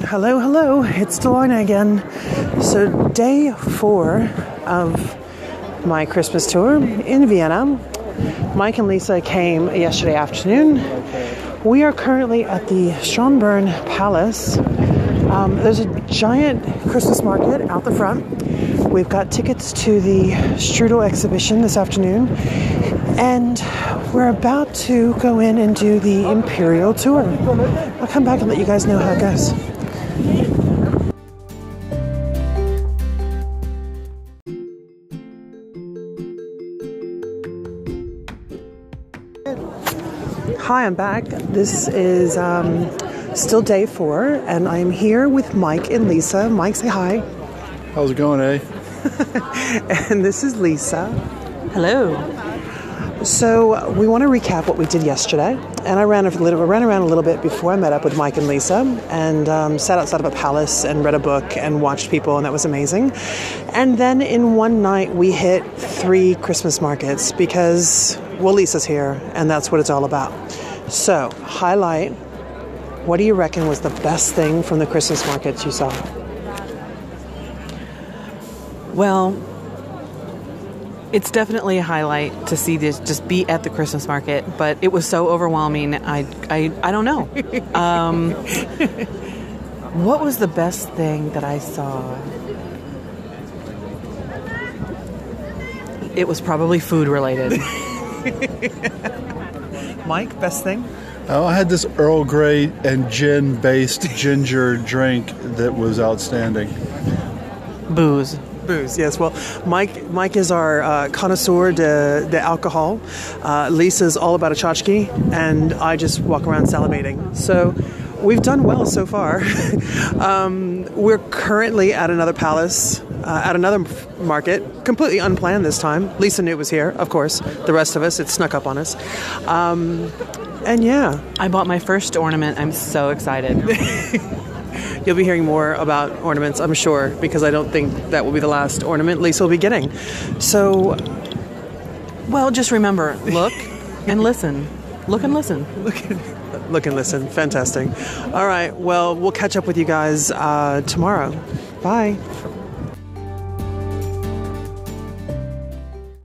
Hello, hello, it's Delina again. So, day four of my Christmas tour in Vienna. Mike and Lisa came yesterday afternoon. We are currently at the Schönbrunn Palace. Um, there's a giant Christmas market out the front. We've got tickets to the Strudel exhibition this afternoon, and we're about to go in and do the Imperial tour. I'll come back and let you guys know how it goes. Hi, I'm back. This is um, still day four, and I'm here with Mike and Lisa. Mike, say hi. How's it going, eh? and this is Lisa. Hello. So we want to recap what we did yesterday, and I ran a little, I ran around a little bit before I met up with Mike and Lisa, and um, sat outside of a palace and read a book and watched people, and that was amazing. And then in one night we hit three Christmas markets because well, Lisa's here, and that's what it's all about. So highlight. What do you reckon was the best thing from the Christmas markets you saw? Well, it's definitely a highlight to see this just be at the Christmas market, but it was so overwhelming. I I, I don't know. Um, what was the best thing that I saw? It was probably food related. Mike, best thing? Oh, I had this Earl Grey and gin based ginger drink that was outstanding. Booze. Booze, yes. Well, Mike, Mike is our uh, connoisseur de, de alcohol. Uh, Lisa's all about a tchotchke, and I just walk around salivating. So we've done well so far. um, we're currently at another palace, uh, at another market, completely unplanned this time. Lisa knew it was here, of course. The rest of us, it snuck up on us. Um, and yeah. I bought my first ornament. I'm so excited. You'll be hearing more about ornaments, I'm sure, because I don't think that will be the last ornament Lisa will be getting. So, well, just remember look and listen. Look and listen. Look and, look and listen. Fantastic. All right. Well, we'll catch up with you guys uh, tomorrow. Bye.